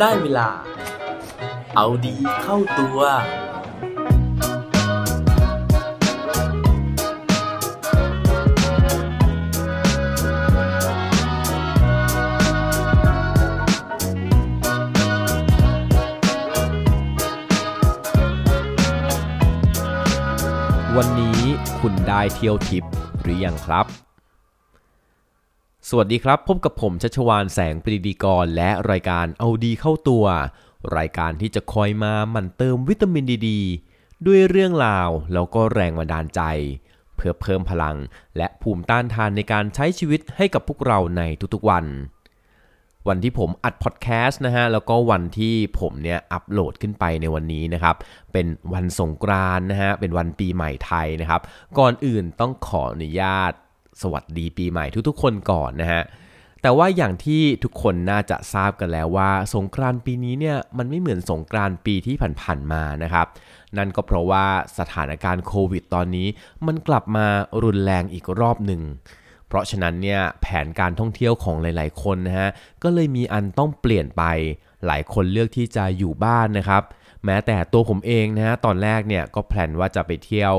ได้เวลา เอาดีเข้าตัว วันนี้คุณได้เที่ยวทิปหรือยังครับ สวัสดีครับ พบกับผมชัชวานแสงปรีดีกร และรายการเอาดีเข้าตัว รายการที่จะคอยมาหมั่นเติมวิตามินดีดด้วยเรื่องราว แล้วก็แรงบันดาลใจ เพื่อเพิ่มพลัง และภูมิต้านทานในการใช้ชีวิตให้กับพวกเราในทุกๆวัน วันที่ผมอัดพอดแคสต์นะฮะแล้วก็วันที่ผมเนี่ยอัปโหลดขึ้นไปในวันนี้นะครับ เป็นวันสงกรานต์นะฮะเป็นวันปีใหม่ไทยนะครับ ก่อนอื่นต้องขออนุญาต สวัสดีปีใหม่ทุกๆ คนก่อนนะฮะแต่ว่าอย่างที่ทุกคนน่าจะทราบกันแล้วว่าสงกรานต์ปีนี้เนี่ยมันไม่เหมือนสงกรานต์ปีที่ผ่านๆมานะครับ นั่นก็เพราะว่าสถานการณ์โควิดตอนนี้มันกลับมารุนแรงอีกรอบหนึ่ง เพราะฉะนั้นเนี่ยแผนการท่องเที่ยวของหลายๆคนนะฮะก็เลยมีอันต้องเปลี่ยนไป หลายคนเลือกที่จะอยู่บ้านนะครับ แม้แต่ตัวผมเองนะฮะตอนแรกเนี่ยก็แพลนว่าจะไปเที่ยว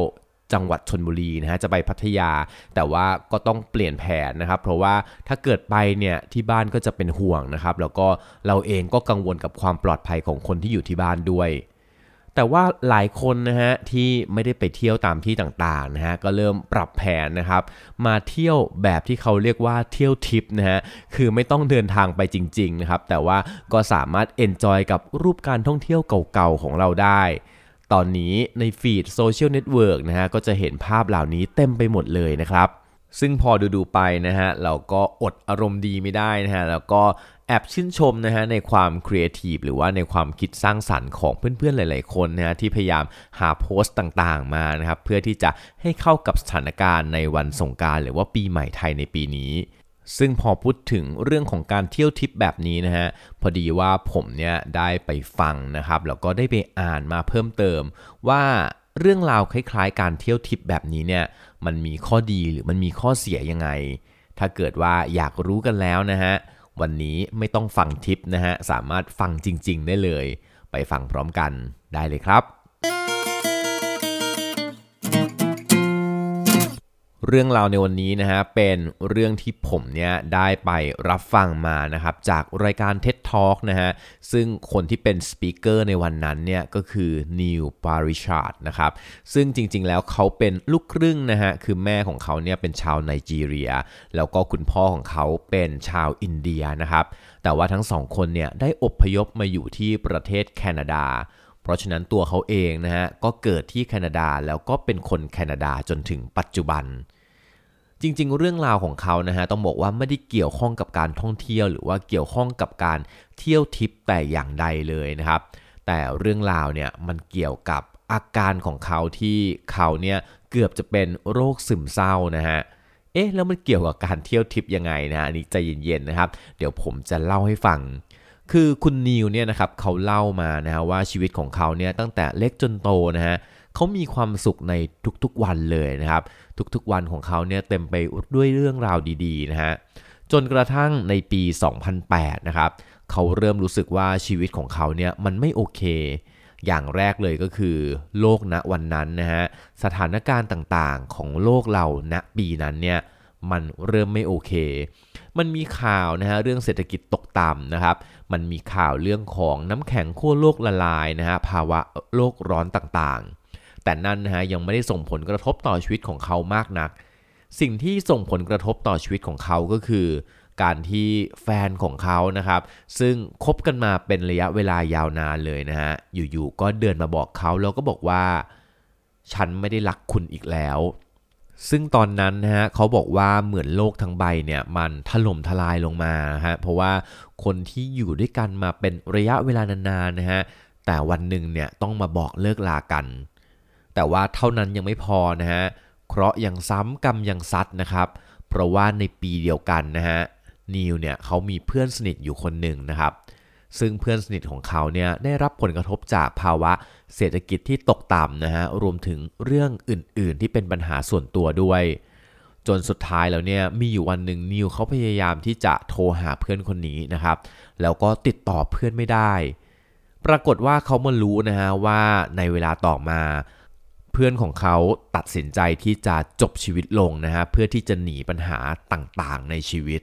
จังหวัดชนบุรีนะฮะจะไปพัทยา แต่ว่าก็ต้องเปลี่ยนแผนนะครับ เพราะว่าถ้าเกิดไปเนี่ยที่บ้านก็จะเป็นห่วงนะครับ แล้วก็เราเองก็กังวลกับความปลอดภัยของคนที่อยู่ที่บ้านด้วยแต่ว่าหลายคนนะฮะที่ไม่ได้ไปเที่ยวตามที่ต่างๆนะฮะก็เริ่มปรับแผนนะครับมาเที่ยวแบบที่เขาเรียกว่าเที่ยวทิปนะฮะคือไม่ต้องเดินทางไปจริงๆนะครับแต่ว่าก็สามารถ enjoy กับรูปการท่องเที่ยวเก่าๆของเราได้ ตอนนี้ใน feed social network นะฮะก็จะเห็นภาพเหล่านี้เต็มไปหมดเลยนะครับ ซึ่งพอดูๆไปนะฮะเราก็อดอารมณ์ดีไม่ได้นะฮะแล้วก็แอบชื่นชมนะฮะในความครีเอทีฟหรือว่าในความคิดสร้างสรรค์ของเพื่อนๆหลายๆคนนะฮะที่พยายามหาโพสต์ต่างๆมานะครับเพื่อที่จะให้เข้ากับสถานการณ์ในวันสงกรานต์หรือว่าปีใหม่ไทยในปีนี้ ซึ่งพอพูดถึงเรื่องของการเที่ยวทิปแบบนี้นะฮะพอดีว่าผมเนี่ยได้ไปฟังนะครับแล้วก็ได้ไปอ่านมาเพิ่มเติม ว่าเรื่องราวคล้ายๆ การเที่ยวทิปแบบนี้เนี่ยมันมีข้อดีหรือมันมีข้อเสียยังไง ถ้าเกิดว่าอยากรู้กันแล้วนะฮะวันนี้ไม่ต้องฟังทิปนะฮะสามารถฟังจริง ๆ ได้เลย ไปฟังพร้อมกันได้เลยครับ เรื่องราวในวันนี้นะฮะเป็นเรื่องที่ผมเนี่ยได้ไปรับฟังมานะครับจากรายการ TED Talk นะฮะซึ่งคนที่เป็นสปีกเกอร์ในวันนั้นเนี่ยก็คือนิวปาริชาร์ดนะครับซึ่งจริงๆแล้วเขาเป็นลูกครึ่งนะฮะคือแม่ของเขาเนี่ยเป็นชาวไนจีเรีย แล้วก็คุณพ่อของเขาเป็นชาวอินเดียนะครับแต่ว่าทั้งสองคนเนี่ยได้อพยพมาอยู่ที่ประเทศแคนาดา เพราะฉะนั้นตัวเขาเองนะฮะก็เกิดที่แคนาดาแล้วก็เป็นคนแคนาดาจนถึงปัจจุบัน จริงๆ เรื่องราวของเขานะฮะต้องบอกว่าไม่ได้เกี่ยวข้องกับการท่องเที่ยว หรือว่าเกี่ยวข้องกับการเที่ยวทิปแต่อย่างใดเลยนะครับ แต่เรื่องราวเนี่ยมันเกี่ยวกับอาการของเขาที่เขาเนี่ยเกือบจะเป็นโรคซึมเศร้านะฮะเอ๊ะแล้วมันเกี่ยวกับการเที่ยวทิปยังไงนะอันนี้ใจเย็นๆนะครับ เดี๋ยวผมจะเล่าให้ฟัง คือคุณนิวเนี่ยนะครับเขาเล่ามานะฮะว่าชีวิตของเขาเนี่ยตั้งแต่เล็กจนโตนะฮะเขามีความสุขในทุกๆวันเลยนะครับ ทุกๆวันของเขาเนี่ยเต็มไปด้วยเรื่องราวดีๆนะฮะจนกระทั่งในปี 2008 นะครับเขาเริ่มรู้สึกว่าชีวิตของเขาเนี่ยมันไม่โอเค อย่างแรกเลยก็คือโลกณวันนั้นนะฮะสถานการณ์ต่างๆของโลกเราณปีนั้นเนี่ย มันเริ่มไม่โอเค มันมีข่าวนะฮะเรื่องเศรษฐกิจตกต่ำนะครับ มันมีข่าวเรื่องของน้ำแข็งขั้วโลกละลายนะฮะภาวะโลกร้อนต่างๆ แต่นั่นนะฮะยังไม่ได้ส่งผลกระทบต่อชีวิตของเขามากนัก สิ่งที่ส่งผลกระทบต่อชีวิตของเขาก็คือ การที่แฟนของเขานะครับ ซึ่งคบกันมาเป็นระยะเวลายาวนานเลยนะฮะอยู่ๆก็เดินมาบอกเขาแล้วก็บอกว่า ฉันไม่ได้รักคุณอีกแล้ว ซึ่งตอนนั้นนะฮะเขาบอกว่าเหมือนโลกทั้งใบเนี่ยมันถล่มทลายลงมาฮะเพราะว่าคนที่อยู่ด้วยกันมาเป็นระยะเวลานานๆนะฮะแต่วันหนึ่งเนี่ยต้องมาบอกเลิกลากัน แต่ว่าเท่านั้นยังไม่พอนะฮะเคราะห์ยังซ้ำกรรมยังซัดนะครับ เพราะว่าในปีเดียวกันนะฮะนิวเนี่ยเขามีเพื่อนสนิทอยู่คนหนึ่งนะครับ ซึ่งเพื่อนสนิทของเขาเนี่ยได้รับผลกระทบจากภาวะ เศรษฐกิจที่ตกต่ำนะฮะรวมถึงเรื่องอื่น ๆ ที่เป็นปัญหาส่วนตัวด้วย จนสุดท้ายแล้วเนี่ยมีอยู่วันหนึ่งนิวเขาพยายามที่จะโทรหาเพื่อนคนนี้นะครับ แล้วก็ติดต่อเพื่อนไม่ได้ ปรากฏว่าเขามารู้นะฮะว่าในเวลาต่อมา เพื่อนของเขาตัดสินใจที่จะจบชีวิตลงนะฮะเพื่อที่จะหนีปัญหาต่างๆ ในชีวิต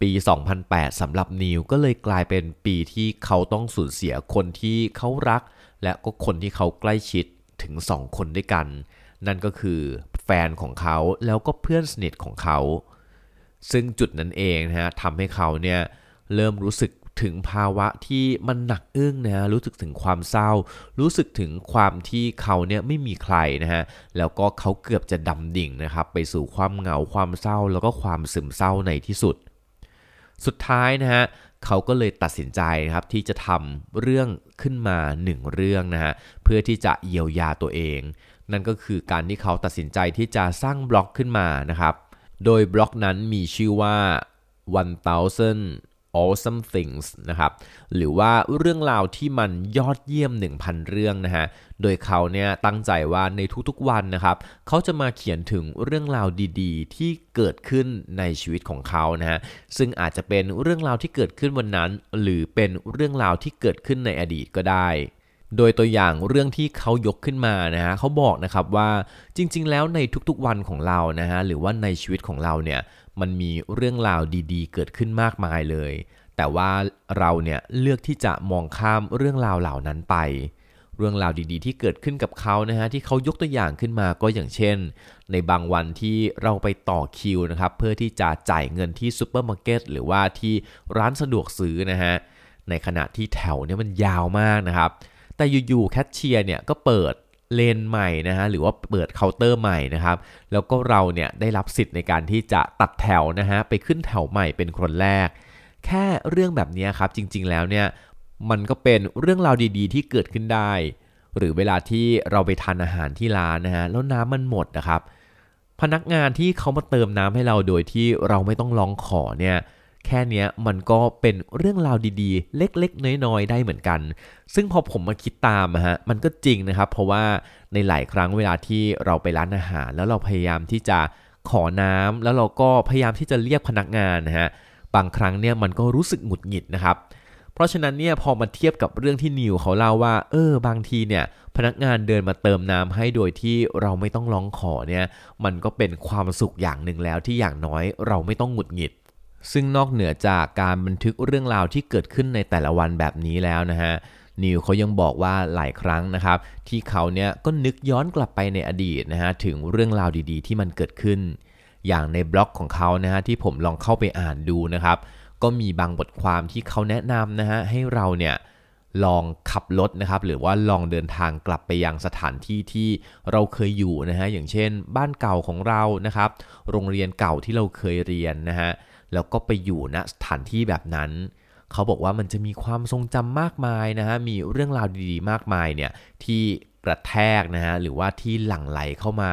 ปี 2008สำหรับนิวก็เลยกลายเป็นปีที่เขาต้องสูญเสียคนที่เขารัก และก็คนที่เขาใกล้ชิดถึง 2 คนด้วยกัน นั่นก็คือแฟนของเขาแล้วก็เพื่อนสนิทของเขา ซึ่งจุดนั้นเองนะฮะทำให้เขาเนี่ยเริ่มรู้สึกถึงภาวะที่มันหนักอึ้งนะฮะรู้สึกถึงความเศร้า รู้สึกถึงความที่เขาเนี่ยไม่มีใครนะฮะแล้วก็เขาเกือบจะดำดิ่งนะครับไปสู่ความเหงาความเศร้าแล้วก็ความซึมเศร้าในที่สุด สุดท้ายนะฮะเขาก็เลยตัดสินใจนะครับที่จะทำเรื่องขึ้นมาหนึ่งเรื่องนะฮะเพื่อที่จะเยียวยาตัวเอง นั่นก็คือการที่เขาตัดสินใจที่จะสร้างบล็อกขึ้นมานะครับ โดยบล็อกนั้นมีชื่อว่า 1000 awesome things นะครับ หรือว่าเรื่องราวที่มันยอดเยี่ยม 1,000 เรื่องนะฮะ โดยเขาเนี่ยตั้งใจว่าในทุกๆวันนะครับ เขาจะมาเขียนถึงเรื่องราวดีๆ ที่เกิดขึ้นในชีวิตของเขานะฮะ ซึ่งอาจจะเป็นเรื่องราวที่เกิดขึ้นวันนั้น หรือเป็นเรื่องราวที่เกิดขึ้นในอดีตก็ได้โดยตัวอย่างเรื่องที่เขายกขึ้นมานะฮะเขาบอกนะครับว่าจริงๆ แล้วในทุกๆวันของเรานะฮะหรือว่าในชีวิตของเราเนี่ย มันมีเรื่องราวดีๆ เกิดขึ้นมากมายเลย แต่ว่าเราเนี่ยเลือกที่จะมองข้ามเรื่องราวเหล่านั้นไป เรื่องราวดีๆ ที่เกิดขึ้นกับเขานะฮะที่เขายกตัวอย่างขึ้นมาก็อย่างเช่น ในบางวันที่เราไปต่อคิวนะครับเพื่อที่จะจ่ายเงินที่ซูเปอร์มาร์เก็ตหรือว่าที่ร้านสะดวกซื้อนะฮะในขณะที่แถวเนี่ยมันยาวมากนะครับ แต่อยู่ๆแคชเชียร์เนี่ยก็เปิด เลนใหม่นะฮะหรือว่าเปิดเคาน์เตอร์ใหม่นะครับ แล้วก็เราเนี่ยได้รับสิทธิ์ในการที่จะตัดแถวนะฮะไปขึ้นแถวใหม่เป็นคนแรก แค่เรื่องแบบนี้ครับจริงๆแล้วเนี่ยมันก็เป็นเรื่องราวดีๆ ที่เกิดขึ้นได้ หรือเวลาที่เราไปทานอาหารที่ร้านนะฮะแล้วน้ำมันหมดนะครับ พนักงานที่เขามาเติมน้ำให้เราโดยที่เราไม่ต้องร้องขอเนี่ย แค่เนี้ยมันก็เป็นเรื่องราวดีๆ เล็กๆ น้อยๆ ได้เหมือนกัน ซึ่งพอผมมาคิดตามอะฮะมันก็จริงนะครับ เพราะว่าในหลายครั้งเวลาที่เราไปร้านอาหาร แล้วเราพยายามที่จะขอน้ำแล้วเราก็พยายามที่จะเรียกพนักงานนะฮะบางครั้งเนี่ยมันก็รู้สึกหงุดหงิดนะครับเพราะฉะนั้นเนี่ยพอมาเทียบกับเรื่องที่นิวเขาเล่าว่าเออบางทีเนี่ยพนักงานเดินมาเติมน้ำให้โดยที่เราไม่ต้องร้องขอเนี่ยมันก็เป็นความสุขอย่างหนึ่งแล้วที่อย่างน้อยเราไม่ต้องหงุดหงิด ซึ่งนอกเหนือจากการบันทึกเรื่องราวที่เกิดขึ้นในแต่ละวันแบบนี้แล้วนะฮะนิวเขายังบอกว่าหลายครั้งนะครับ ที่เขาเนี่ยก็นึกย้อนกลับไปในอดีตนะฮะถึงเรื่องราวดีๆ ที่มันเกิดขึ้น อย่างในบล็อกของเขานะฮะที่ผมลองเข้าไปอ่านดูนะครับ ก็มีบางบทความที่เขาแนะนำนะฮะให้เราเนี่ยลองขับรถนะครับ หรือว่าลองเดินทางกลับไปยังสถานที่ที่เราเคยอยู่นะฮะอย่างเช่น บ้านเก่าของเรานะครับ โรงเรียนเก่าที่เราเคยเรียนนะฮะ แล้วก็ไปอยู่ณสถานที่แบบนั้น เขาบอกว่ามันจะมีความทรงจำมากมายนะฮะมีเรื่องราวดีๆ มากมายเนี่ยที่กระแทกนะฮะหรือว่าที่หลั่งไหลเข้ามา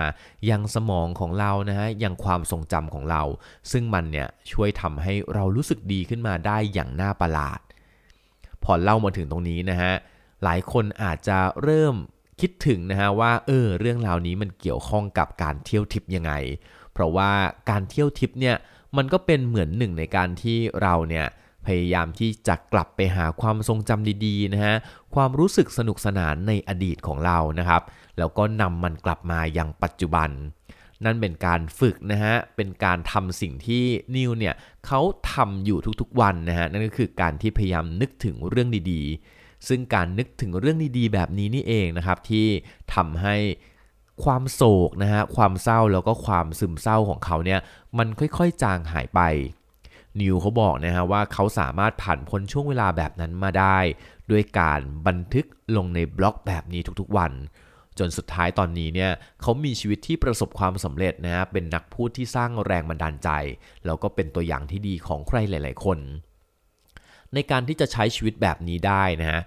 ยังสมองของเรานะฮะยังความทรงจำของเรา ซึ่งมันเนี่ยช่วยทำให้เรารู้สึกดีขึ้นมาได้อย่างน่าประหลาด พอเล่ามาถึงตรงนี้นะฮะหลายคนอาจจะเริ่มคิดถึงนะฮะว่าเออเรื่องราวนี้มันเกี่ยวข้องกับการเที่ยวทิปยังไง เพราะว่าการเที่ยวทิปเนี่ย มันก็เป็นเหมือนหนึ่งในการที่เราเนี่ยพยายามที่จะกลับไปหาความทรงจำดีๆนะฮะความรู้สึกสนุกสนานในอดีตของเรานะครับ แล้วก็นำมันกลับมาอย่างปัจจุบัน นั่นเป็นการฝึกนะฮะเป็นการทำสิ่งที่นิวเนี่ยเขาทำอยู่ทุกๆวันนะฮะนั่นก็คือการที่พยายามนึกถึงเรื่องดีๆ ซึ่งการนึกถึงเรื่องดีๆ แบบนี้นี่เองนะครับที่ทำให้ ความโศกนะฮะความเศร้าแล้วก็ความซึมเศร้าของเขาเนี่ยมันค่อยๆ จางหายไป นิวเขาบอกนะฮะว่าเขาสามารถผ่านพ้นช่วงเวลาแบบนั้นมาได้ ด้วยการบันทึกลงในบล็อกแบบนี้ทุกๆวัน จนสุดท้ายตอนนี้เนี่ยเขามีชีวิตที่ประสบความสำเร็จนะฮะเป็นนักพูดที่สร้างแรงบันดาลใจ แล้วก็เป็นตัวอย่างที่ดีของใครหลาย ๆ คน ในการที่จะใช้ชีวิตแบบนี้ได้นะฮะ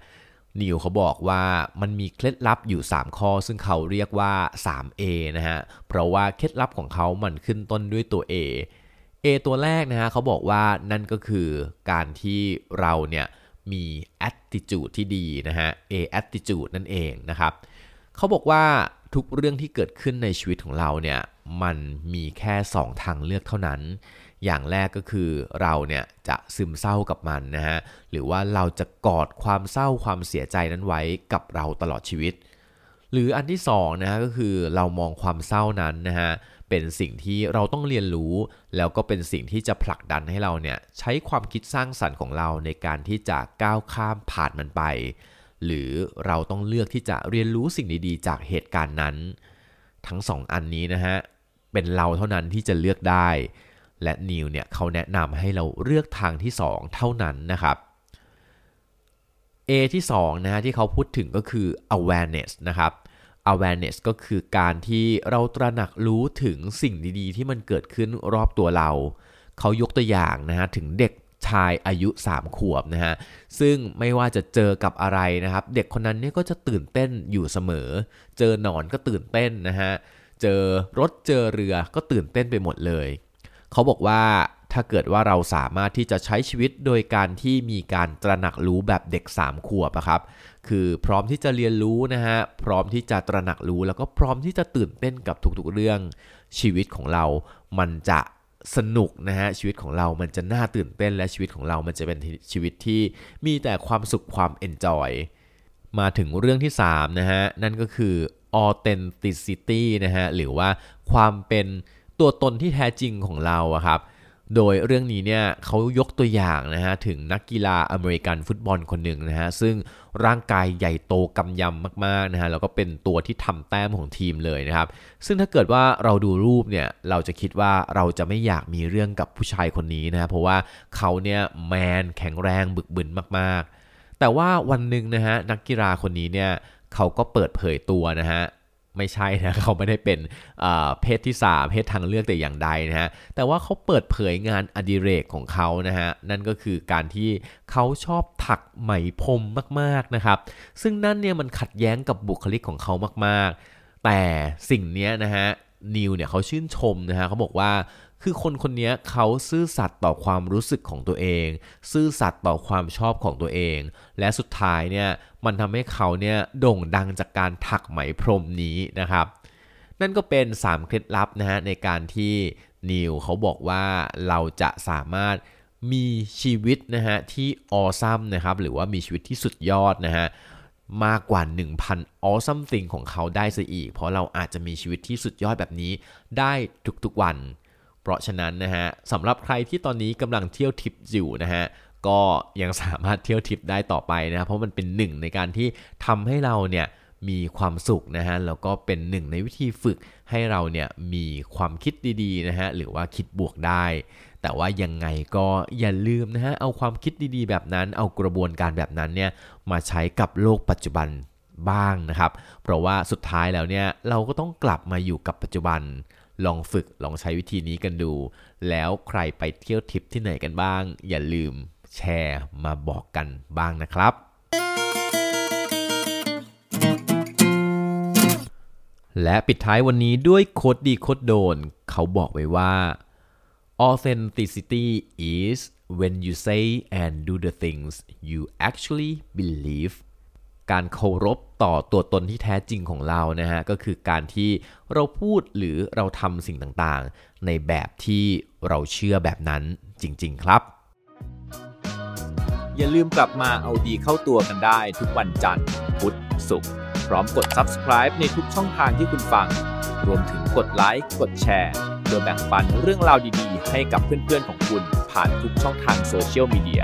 นิวเขาบอกว่ามันมีเคล็ดลับอยู่ 3 ข้อ ซึ่งเขาเรียกว่า 3A นะฮะ เพราะว่าเคล็ดลับของเขามันขึ้นต้นด้วยตัว A A ตัวแรกนะฮะเขาบอกว่านั่นก็คือการที่เราเนี่ยมี attitude ที่ดีนะฮะ A attitude นั่นเองนะครับเขาบอกว่าทุกเรื่องที่เกิดขึ้นในชีวิตของเราเนี่ยมันมีแค่สองทางเลือกเท่านั้น อย่างแรกก็คือเราเนี่ยจะซึมเศร้ากับมันนะฮะหรือว่าเราจะกอดความเศร้าความเสียใจนั้นไว้กับเราตลอดชีวิต หรืออันที่สองนะฮะก็คือเรามองความเศร้านั้นนะฮะเป็นสิ่งที่เราต้องเรียนรู้ แล้วก็เป็นสิ่งที่จะผลักดันให้เราเนี่ยใช้ความคิดสร้างสรรค์ของเราในการที่จะก้าวข้ามผ่านมันไป หรือเราต้องเลือกที่จะเรียนรู้สิ่งดีๆ จากเหตุการณ์นั้น ทั้งสองอันนี้นะฮะเป็นเราเท่านั้นที่จะเลือกได้ และนิวเนี่ยเขาแนะนำให้เราเลือกทางที่ 2 เท่านั้นนะครับ A ที่2นะฮะที่เขาพูดถึงก็คือ awareness นะครับ awareness ก็คือการที่เราตระหนักรู้ถึงสิ่งดีๆ ที่มันเกิดขึ้นรอบตัวเรา เขายกตัวอย่างนะฮะถึงเด็กชายอายุ 3 ขวบนะฮะ ซึ่งไม่ว่าจะเจอกับอะไรนะครับ เด็กคนนั้นเนี่ยก็จะตื่นเต้นอยู่เสมอ เจอหนอนก็ตื่นเต้นนะฮะ เจอรถเจอเรือก็ตื่นเต้นไปหมดเลย เขาบอกว่าถ้าเกิดว่าเราสามารถที่จะใช้ชีวิตโดยการที่มีการตระหนักรู้แบบเด็ก 3 ขวบนะครับ คือพร้อมที่จะเรียนรู้นะฮะ พร้อมที่จะตระหนักรู้ แล้วก็พร้อมที่จะตื่นเต้นกับทุกๆเรื่องชีวิตของเรา มันจะสนุกนะฮะชีวิตของเรามันจะน่าตื่นเต้นและชีวิตของเรามันจะเป็นชีวิตที่มีแต่ความสุขความเอนจอย มาถึงเรื่องที่3นะฮะนั่นก็คือ authenticity นะฮะหรือว่าความเป็น ตัวตนที่แท้จริงของเราอะครับ โดยเรื่องนี้เนี่ยเขายกตัวอย่างนะฮะถึงนักกีฬาอเมริกันฟุตบอลคนหนึ่งนะฮะซึ่งร่างกายใหญ่โตกำยำมากๆนะฮะแล้วก็เป็นตัวที่ทำแต้มของทีมเลยนะครับ ซึ่งถ้าเกิดว่าเราดูรูปเนี่ยเราจะคิดว่าเราจะไม่อยากมีเรื่องกับผู้ชายคนนี้นะเพราะว่าเขาเนี่ยแมนแข็งแรงบึกบึนมากๆ แต่ว่าวันหนึ่งนะฮะนักกีฬาคนนี้เนี่ยเขาก็เปิดเผยตัวนะฮะ ไม่ใช่นะเขาไม่ได้เป็นเพศที่ 3 เพศทางเลือกแต่อย่างใดนะฮะแต่ว่าเขาเปิดเผยงานอดิเรกของเขานะฮะนั่นก็คือการที่เขาชอบถักไหมพรมมากๆนะครับ ซึ่งนั่นเนี่ยมันขัดแย้งกับบุคลิกของเขามากๆ แต่สิ่งนี้นะฮะนิวเนี่ยเขาชื่นชมนะฮะเขาบอกว่า คือคนคนนี้เขาซื่อสัตย์ต่อความรู้สึกของตัวเอง ซื่อสัตย์ต่อความชอบของตัวเอง และสุดท้ายเนี่ยมันทำให้เขาเนี่ยโด่งดังจากการถักไหมพรมนี้นะครับ นั่นก็เป็น 3 เคล็ดลับนะฮะในการที่นิวเขาบอกว่าเราจะสามารถมีชีวิตนะฮะที่ออซัมนะครับหรือว่ามีชีวิตที่สุดยอดนะฮะมากกว่า 1,000 awesome thing ของเขาได้ซะอีก เพราะเราอาจจะมีชีวิตที่สุดยอดแบบนี้ได้ทุกๆวัน เพราะฉะนั้นนะฮะสำหรับใครที่ตอนนี้กำลังเที่ยวทิปอยู่นะฮะก็ยังสามารถเที่ยวทิปได้ต่อไปนะเพราะมันเป็นหนึ่งในการที่ทำให้เราเนี่ยมีความสุขนะฮะแล้วก็เป็นหนึ่งในวิธีฝึกให้เราเนี่ยมีความคิดดีๆนะฮะหรือว่าคิดบวกได้ แต่ว่ายังไงก็อย่าลืมนะฮะเอาความคิดดีๆ แบบนั้น เอากระบวนการแบบนั้นเนี่ยมาใช้กับโลกปัจจุบันบ้างนะครับ เพราะว่าสุดท้ายแล้วเนี่ยเราก็ต้องกลับมาอยู่กับปัจจุบัน ลองฝึกลองใช้วิธีนี้กันดู แล้วใครไปเที่ยวทริปที่ไหนกันบ้าง อย่าลืมแชร์มาบอกกันบ้างนะครับ และปิดท้ายวันนี้ด้วยโคดดีโคดโดน เขาบอกไว้ว่า authenticity is when you say and do the things you actually believe การเคารพต่อตัวตนที่แท้จริงของเรานะฮะก็คือการที่เราพูดหรือเราทำสิ่งต่างๆ ในแบบที่เราเชื่อแบบนั้นจริง ๆ ครับ อย่าลืมกลับมาเอาดีเข้าตัวกันได้ทุกวันจันทร์พุธศุกร์พร้อมกด subscribe ในทุกช่องทางที่คุณฟัง รวมถึงกดไลค์กดแชร์โดยแบ่งปันเรื่องราวดีๆ ให้กับเพื่อนๆของคุณผ่านทุกช่องทางโซเชียลมีเดีย